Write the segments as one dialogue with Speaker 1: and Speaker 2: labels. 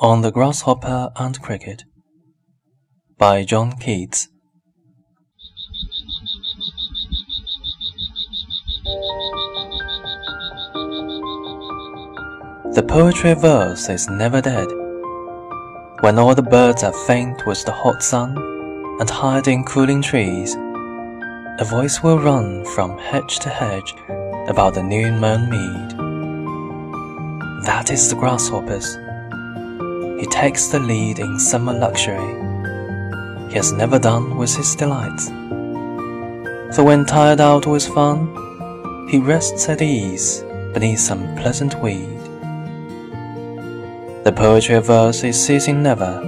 Speaker 1: On the Grasshopper and Cricket by John Keats. The poetry verse is never dead. When all the birds are faint with the hot sun and hide in cooling trees, a voice will run from hedge to hedge about the new mown mead. That is the grasshopper's. He takes the lead in summer luxury. He has never done with his delights. For when tired out with fun, he rests at ease beneath some pleasant weed. The poetry of verse is ceasing never.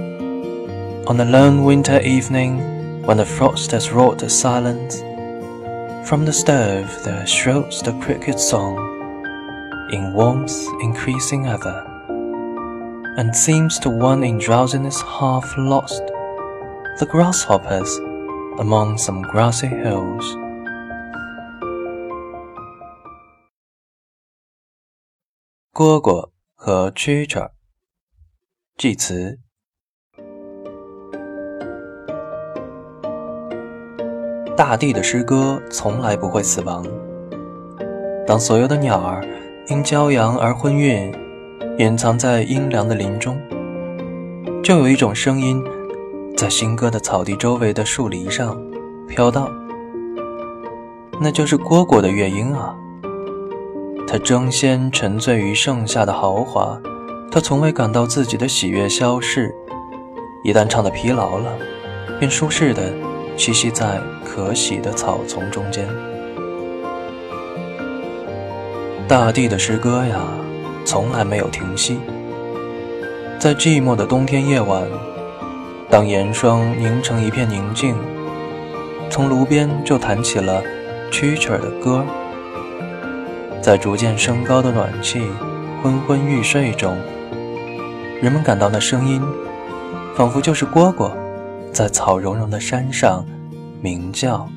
Speaker 1: On a lone winter evening, when the frost has wrought a silence, from the stove there shrills the cricket's song, in warmth increasing ever, and seems to one in drowsiness half lost, the grasshoppers among some grassy hills. 蝈蝈和蛐蛐儿，祭词。大地的诗歌从来不会死亡。当所有的鸟儿因骄阳而昏晕，隐藏在阴凉的林中，就有一种声音在新歌的草地周围的树篱上飘荡，那就是蝈蝈的乐音啊。它争先沉醉于盛夏的豪华，它从未感到自己的喜悦消逝。一旦唱得疲劳了，便舒适的栖息在可喜的草丛中间。大地的诗歌呀，从来没有停息。在寂寞的冬天夜晚，当严霜凝成一片宁静，从炉边就弹起了蛐蛐儿的歌。在逐渐升高的暖气、昏昏欲睡中，人们感到那声音，仿佛就是蝈蝈在草茸茸的山上鸣叫。